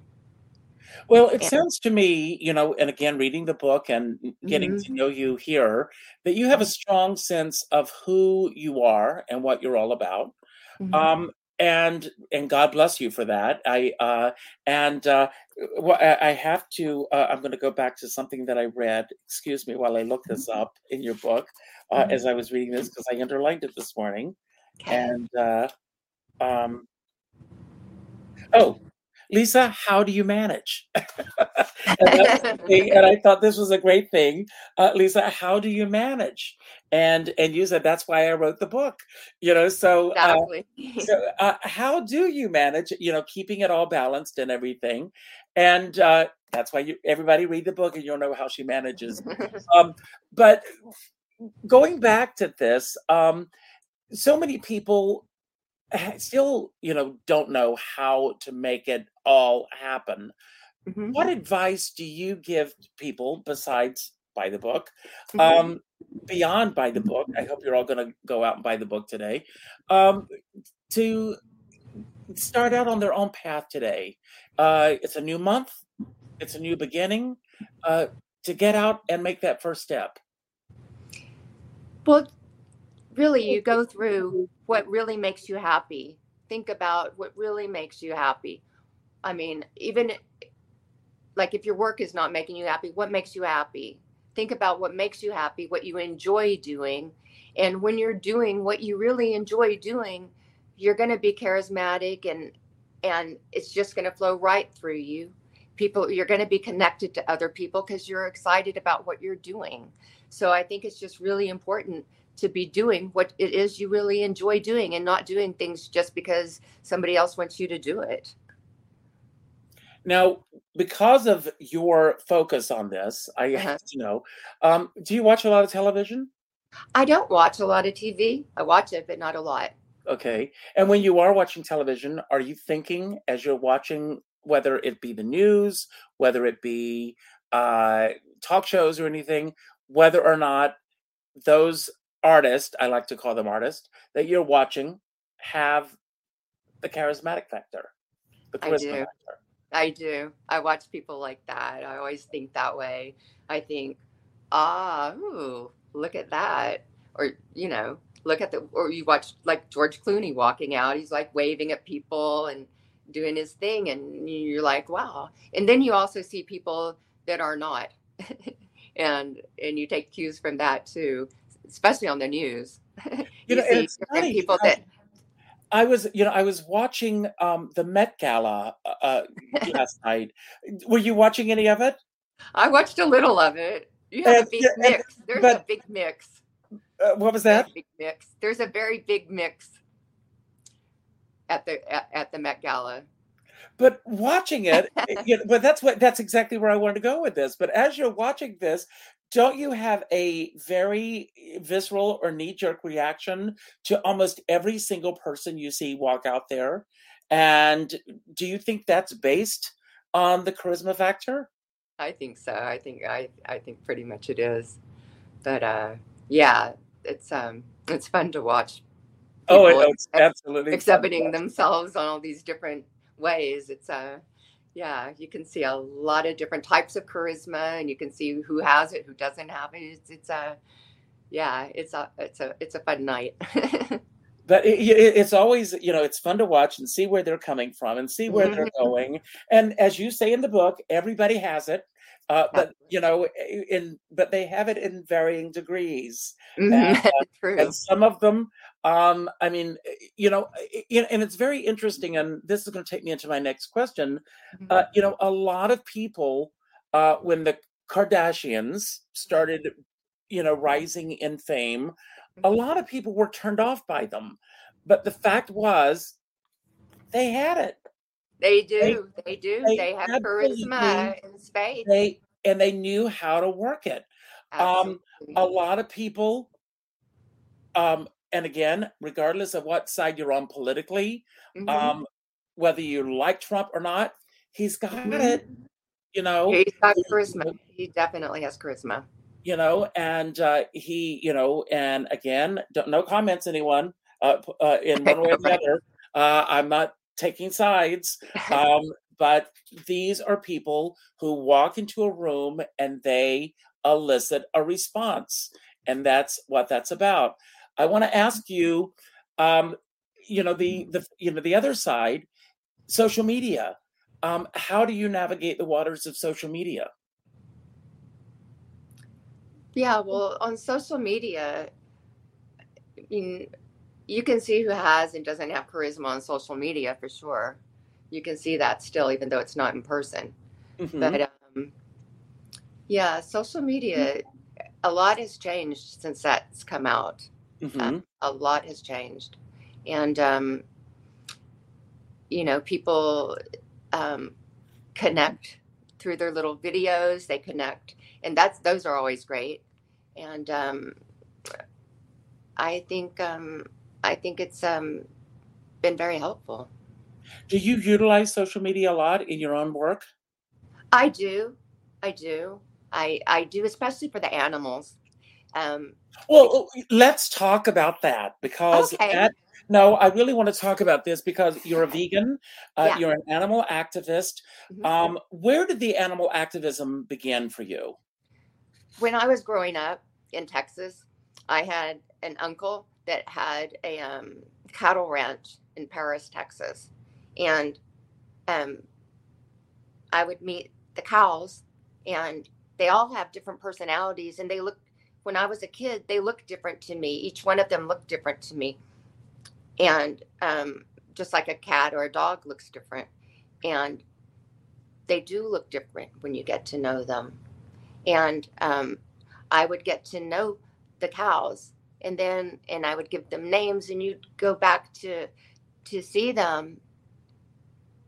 Speaker 2: Well, it sounds to me, you know, and again, reading the book and getting mm-hmm. to know you here, that you have a strong sense of who you are and what you're all about. Mm-hmm. Um, and and God bless you for that. I uh, and uh, I have to. Uh, I'm going to go back to something that I read. Excuse me while I look this mm-hmm. up in your book uh, mm-hmm. as I was reading this because I underlined it this morning. Okay. And uh, um, oh, Leesa, how do you manage? and, and, I thought this was a great thing. Uh, Leesa, how do you manage? And and you said that's why I wrote the book. You know, so, uh, so uh, how do you manage? You know, keeping it all balanced and everything. And uh, that's why you everybody read the book and you'll know how she manages. um, but going back to this, um, so many people still, you know, don't know how to make it all happen. Mm-hmm. What advice do you give people besides buy the book? Mm-hmm. Um, beyond buy the book, I hope you're all going to go out and buy the book today. Um, to start out on their own path today. Uh, it's a new month. It's a new beginning. Uh, to get out and make that first step.
Speaker 3: Well, really you go through what really makes you happy. Think about what really makes you happy. I mean even like if your work is not making you happy what makes you happy? Think about what makes you happy what you enjoy doing. And when you're doing what you really enjoy doing you're going to be charismatic and and it's just going to flow right through you. People you're going to be connected to other people because you're excited about what you're doing. So i think it's just really important to be doing what it is you really enjoy doing and not doing things just because somebody else wants you to do it.
Speaker 2: Now, because of your focus on this, I uh-huh. have to know um, do you watch a lot of television?
Speaker 3: I don't watch a lot of TV. I watch it, but not a lot.
Speaker 2: Okay. And when you are watching television, are you thinking as you're watching, whether it be the news, whether it be uh, talk shows or anything, whether or not those artist, I like to call them artists, that you're watching have the charismatic factor, the charisma I do. factor.
Speaker 3: I do. I watch people like that. I always think that way. I think, ah, ooh, look at that. Or, you know, look at the, or you watch like George Clooney walking out. He's like waving at people and doing his thing. And you're like, wow. And then you also see people that are not. and, and you take cues from that too especially on the news. you, you know, see funny, people that.
Speaker 2: I was, you know, I was watching um, the Met Gala uh, uh last night. Were you watching any of it?
Speaker 3: I watched a little of it. You have a big mix. There's but, a big mix.
Speaker 2: Uh, what was that?
Speaker 3: Big mix. There's a very big mix at the at, at the Met Gala.
Speaker 2: But watching it, you know, but that's what that's exactly where I wanted to go with this. But as you're watching this, don't you have a very visceral or knee jerk reaction to almost every single person you see walk out there? And do you think that's based on the charisma factor?
Speaker 3: I think so. I think I I think pretty much it is. But uh yeah, it's um it's fun to watch.
Speaker 2: Oh, it's absolutely
Speaker 3: exhibiting themselves on all these different ways. It's uh yeah, you can see a lot of different types of charisma and you can see who has it, who doesn't have it. It's it's a yeah, it's a it's a it's a fun night.
Speaker 2: but it, it, it's always you know it's fun to watch and see where they're coming from and see where they're mm-hmm. going and as you say in the book everybody has it uh, but you know in but they have it in varying degrees
Speaker 3: mm-hmm.
Speaker 2: and, uh, and, some of them um i mean you know and it's very interesting and this is going to take me into my next question mm-hmm. uh, you know a lot of people uh when the kardashians started you know rising in fame a mm-hmm. lot of people were turned off by them but the fact was they had it
Speaker 3: they do. They, they do. They, they have charisma and space.
Speaker 2: They and they knew how to work it. Um, a lot of people, um, and again, regardless of what side you're on politically, mm-hmm. um, whether you like Trump or not, he's got mm-hmm. it. You know,
Speaker 3: he's got charisma. He definitely has charisma.
Speaker 2: You know, and uh, he, you know, and again, no comments, anyone, uh, uh, in one way or the other. Uh, I'm not taking sides. Um, but these are people who walk into a room and they elicit a response. And that's what that's about. I want to ask you, um, you know, the the you know the other side, social media. Um, how do you navigate the waters of social media?
Speaker 3: Yeah, well, on social media, I mean, you can see who has and doesn't have charisma on social media for sure. You can see that still, even though it's not in person. Mm-hmm. But um, yeah, social media, a lot has changed since that's come out. Mm-hmm. Uh, a lot has changed, and um, you know, people um, connect through their little videos. They connect, and that's those are always great. And um, I think um, I think it's um, been very helpful.
Speaker 2: Do you utilize social media a lot in your own work?
Speaker 3: I do. I do. I I do, especially for the animals. Um,
Speaker 2: well, let's talk about that because okay. that, no, I really want to talk about this because you're a vegan, uh, yeah. you're an animal activist. Mm-hmm. Um, where did the animal activism begin for you?
Speaker 3: When I was growing up in Texas, I had an uncle that had a um, cattle ranch in Paris, Texas, and um, I would meet the cows, and they all have different personalities, and they look. When I was a kid, they looked different to me. Each one of them looked different to me, and um, just like a cat or a dog looks different, and they do look different when you get to know them. And um, I would get to know the cows and then and I would give them names and you'd go back to to see them.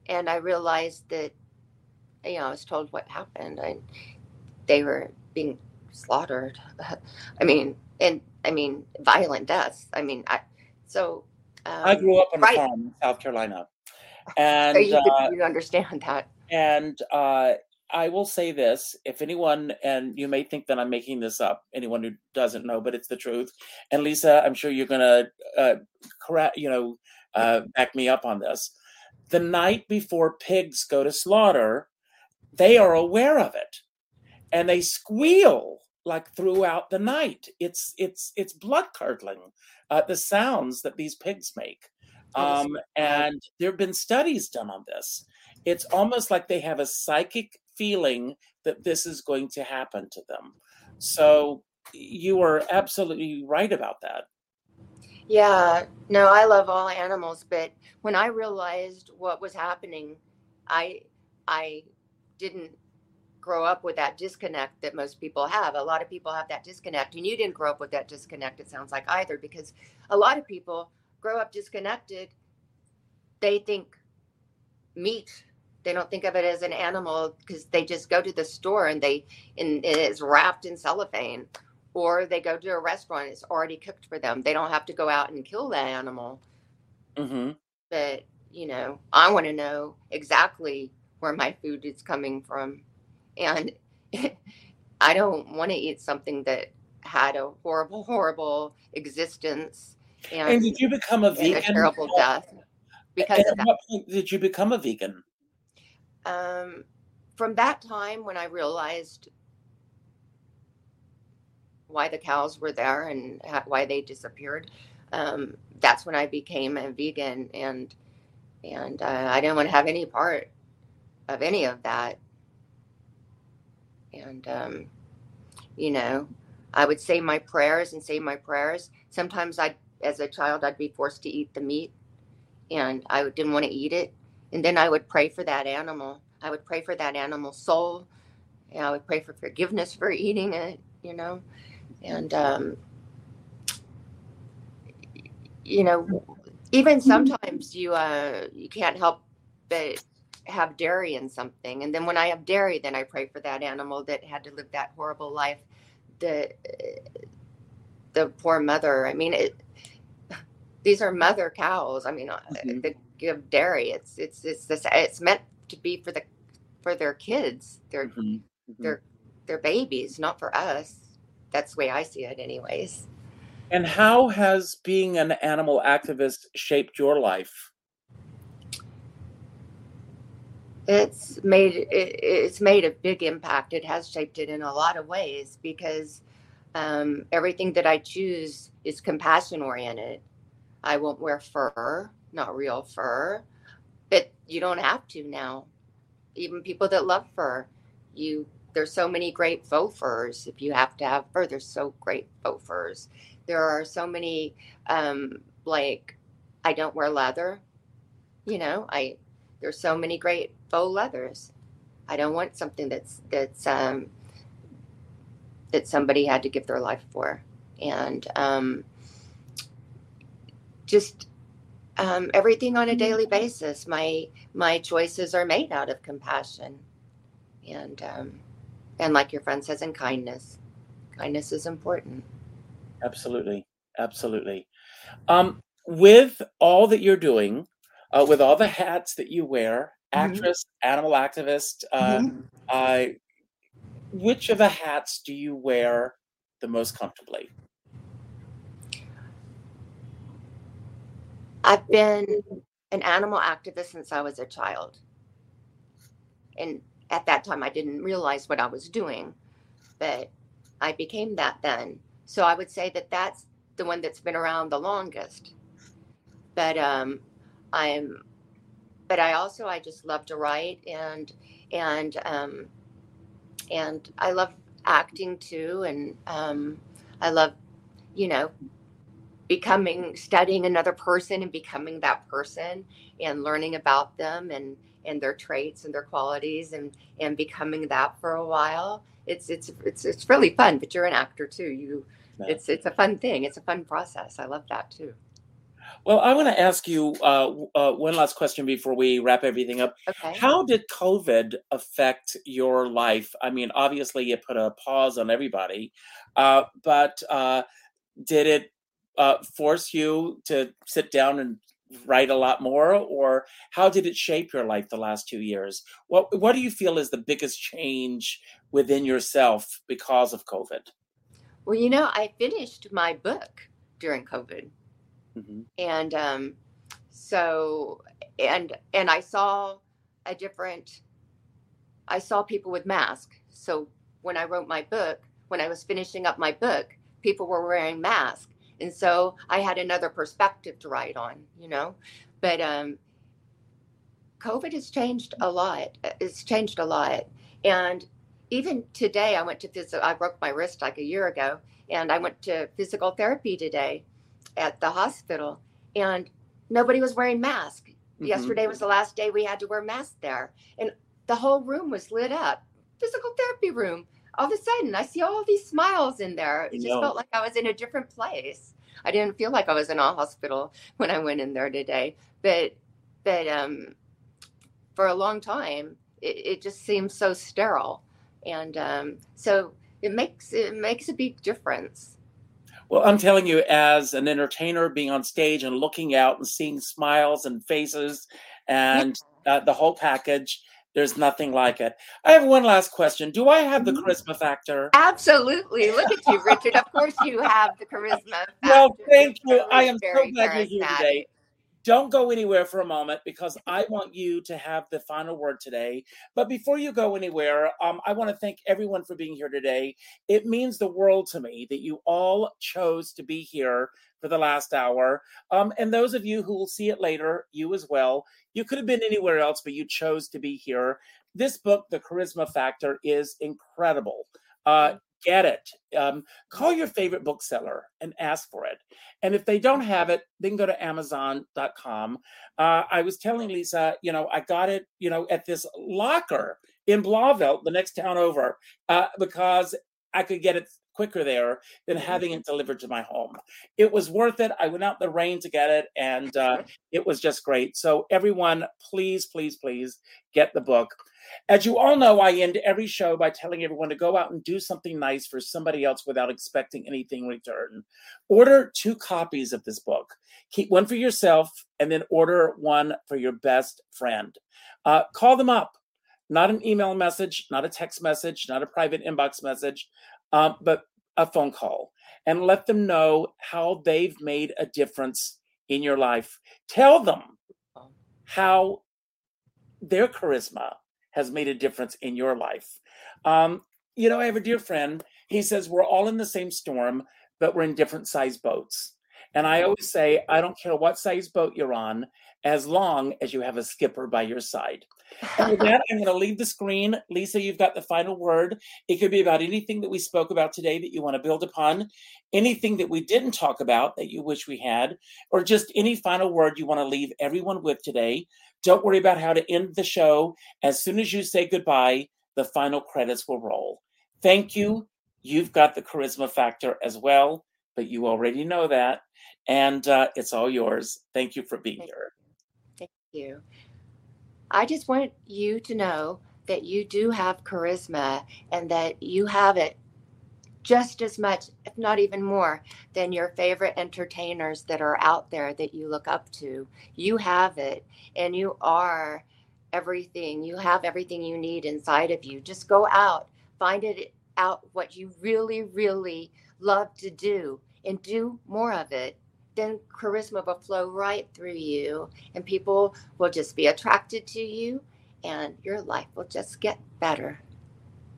Speaker 3: And I realized that you know I was told what happened I they were being slaughtered. I mean and I mean violent deaths. I mean I so
Speaker 2: um, I grew up on right. a farm in South Carolina. And
Speaker 3: so you, uh, you understand that.
Speaker 2: and uh, I will say this if anyone, and you may think that I'm making this up, anyone who doesn't know, but it's the truth. And Leesa, I'm sure you're going to, uh, correct, you know, uh, back me up on this. The night before pigs go to slaughter, they are aware of it and they squeal like throughout the night. It's, it's, it's blood curdling, uh, the sounds that these pigs make. Um, and there have been studies done on this. It's almost like they have a psychic feeling that this is going to happen to them. So you are absolutely right about that.
Speaker 3: Yeah, no, I love all animals, but when I realized what was happening, I I didn't grow up with that disconnect that most people have. A lot of people have that disconnect, and you didn't grow up with that disconnect, it sounds like either, because a lot of people grow up disconnected. They think meat, they don't think of it as an animal because they just go to the store and they and it is wrapped in cellophane. Or they go to a restaurant, it's already cooked for them. They don't have to go out and kill that animal.
Speaker 2: Mm-hmm.
Speaker 3: But, you know, I want to know exactly where my food is coming from and I don't want to eat something that had a horrible, horrible existence.
Speaker 2: And, and did you become a vegan?
Speaker 3: A terrible death.
Speaker 2: Because at what point did you become a vegan?
Speaker 3: Um, from that time when I realized why the cows were there and why they disappeared, um, that's when I became a vegan, and and uh, I didn't want to have any part of any of that. And um, you know i would say my prayers and say my prayers. Sometimes i as a child i'd be forced to eat the meat and i didn't want to eat it and then i would pray for that animal. I would pray for that animal's soul. I would pray for forgiveness for eating it you know? And um, you know even sometimes you uh you can't help but have dairy in something. And then when i have dairy then i pray for that animal that had to live that horrible life the the poor mother. I mean it these are mother cows. I mean uh, mm-hmm. that give dairy it's it's it's this it's meant to be for the for their kids their mm-hmm. Mm-hmm. their their babies not for us that's the way i see it anyways
Speaker 2: and how has being an animal activist shaped your life
Speaker 3: it's made it, it's made a big impact. It has shaped it in a lot of ways because um, everything that I choose is compassion oriented. I won't wear fur, not real fur, but you don't have to now. Even people that love fur, you there's so many great faux furs. If you have to have fur, there's so great faux furs. There are so many um, like I don't wear leather. You know, I there's so many great faux leathers. I don't want something that's that's um, that somebody had to give their life for, and um, just um, everything on a daily basis. My my choices are made out of compassion, and um, and like your friend says, in kindness. Kindness is important.
Speaker 2: Absolutely, absolutely. Um, with all that you're doing, uh, with all the hats that you wear mm-hmm. actress, mm-hmm. animal activist. Uh, mm-hmm. uh, which of the hats do you wear the most comfortably?
Speaker 3: I've been an animal activist since I was a child. And at that time, I didn't realize what I was doing, but I became that then. So I would say that that's the one that's been around the longest. But um, I'm, but I also I just love to write and and um, and I love acting too, and um, I love, you know, becoming studying another person and becoming that person and learning about them and and their traits and their qualities and and becoming that for a while it's it's it's it's really fun but you're an actor too you yeah. it's it's a fun thing it's a fun process i love that too
Speaker 2: well, I want to ask you uh, uh, one last question before we wrap everything up.
Speaker 3: Okay.
Speaker 2: How did COVID affect your life? I mean, obviously, it put a pause on everybody, uh, but uh, did it uh, force you to sit down and write a lot more, or how did it shape your life the last two years? What What do you feel is the biggest change within yourself because of COVID?
Speaker 3: Well, you know, I finished my book during COVID. Mm-hmm. And um, so, and and I saw a different. I saw people with masks. So when I wrote my book, when I was finishing up my book, people were wearing masks, and so I had another perspective to write on. You know, but um, COVID has changed a lot. It's changed a lot, and even today, I went to physical. I broke my wrist like a year ago, and I went to physical therapy today at the hospital and nobody was wearing masks. Mm-hmm. Yesterday was the last day we had to wear masks there. And the whole room was lit up. physical therapy room. All of a sudden, I see all these smiles in there. It just felt like I was in a different place. I didn't feel like I was in a hospital when I went in there today. But, but um, for a long time, it, it just seems so sterile, and um, so it makes it makes a big difference.
Speaker 2: Well, I'm telling you, as an entertainer, being on stage and looking out and seeing smiles and faces and uh, the whole package, there's nothing like it. I have one last question. Do I have the mm-hmm. charisma factor?
Speaker 3: Absolutely. Look at you, Richard. Of course, you have the charisma. Factor.
Speaker 2: Well, thank you. I am so glad you're here today. Don't go anywhere for a moment because I want you to have the final word today. But before you go anywhere, um, I want to thank everyone for being here today. It means the world to me that you all chose to be here for the last hour. Um, and those of you who will see it later, you as well, you could have been anywhere else, but you chose to be here. This book, The Charisma Factor, is incredible. Uh, get it. Um, call your favorite bookseller and ask for it. And if they don't have it, then go to Amazon.com. Uh, I was telling Leesa, you know, I got it, you know, at this locker in Blauvelt, the next town over, uh, because I could get it quicker there than mm-hmm. having it delivered to my home. It was worth it. I went out in the rain to get it, and uh, it was just great. So, everyone, please, please, please get the book. As you all know, I end every show by telling everyone to go out and do something nice for somebody else without expecting anything in return. Order two copies of this book. Keep one for yourself and then order one for your best friend. Uh, call them up. Not an email message, not a text message, not a private inbox message, um, but a phone call and let them know how they've made a difference in your life. Tell them how their charisma has made a difference in your life. Um, you know, I have a dear friend. He says we're all in the same storm, but we're in different size boats. And I always say, I don't care what size boat you're on, as long as you have a skipper by your side. And with that, I'm going to leave the screen. Leesa, you've got the final word. It could be about anything that we spoke about today that you want to build upon, anything that we didn't talk about that you wish we had, or just any final word you want to leave everyone with today. Don't worry about how to end the show. As soon as you say goodbye, the final credits will roll. Thank you. You've got the charisma factor as well, but you already know that. And uh, it's all yours. Thank you for being here.
Speaker 3: You. I just want you to know that you do have charisma and that you have it just as much, if not even more, than your favorite entertainers that are out there that you look up to. You have it, and you are everything. You have everything you need inside of you. Just go out, find it out what you really, really love to do, and do more of it. Then charisma will flow right through you, and people will just be attracted to you, and your life will just get better.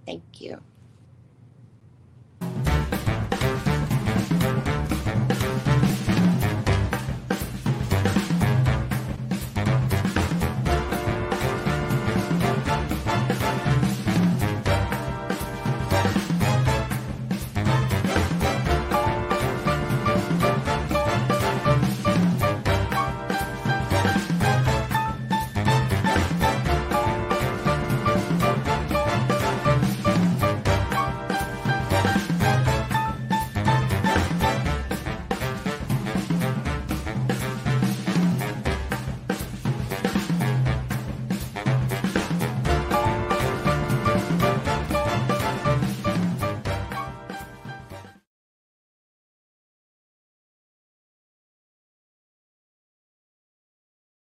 Speaker 3: Thank you.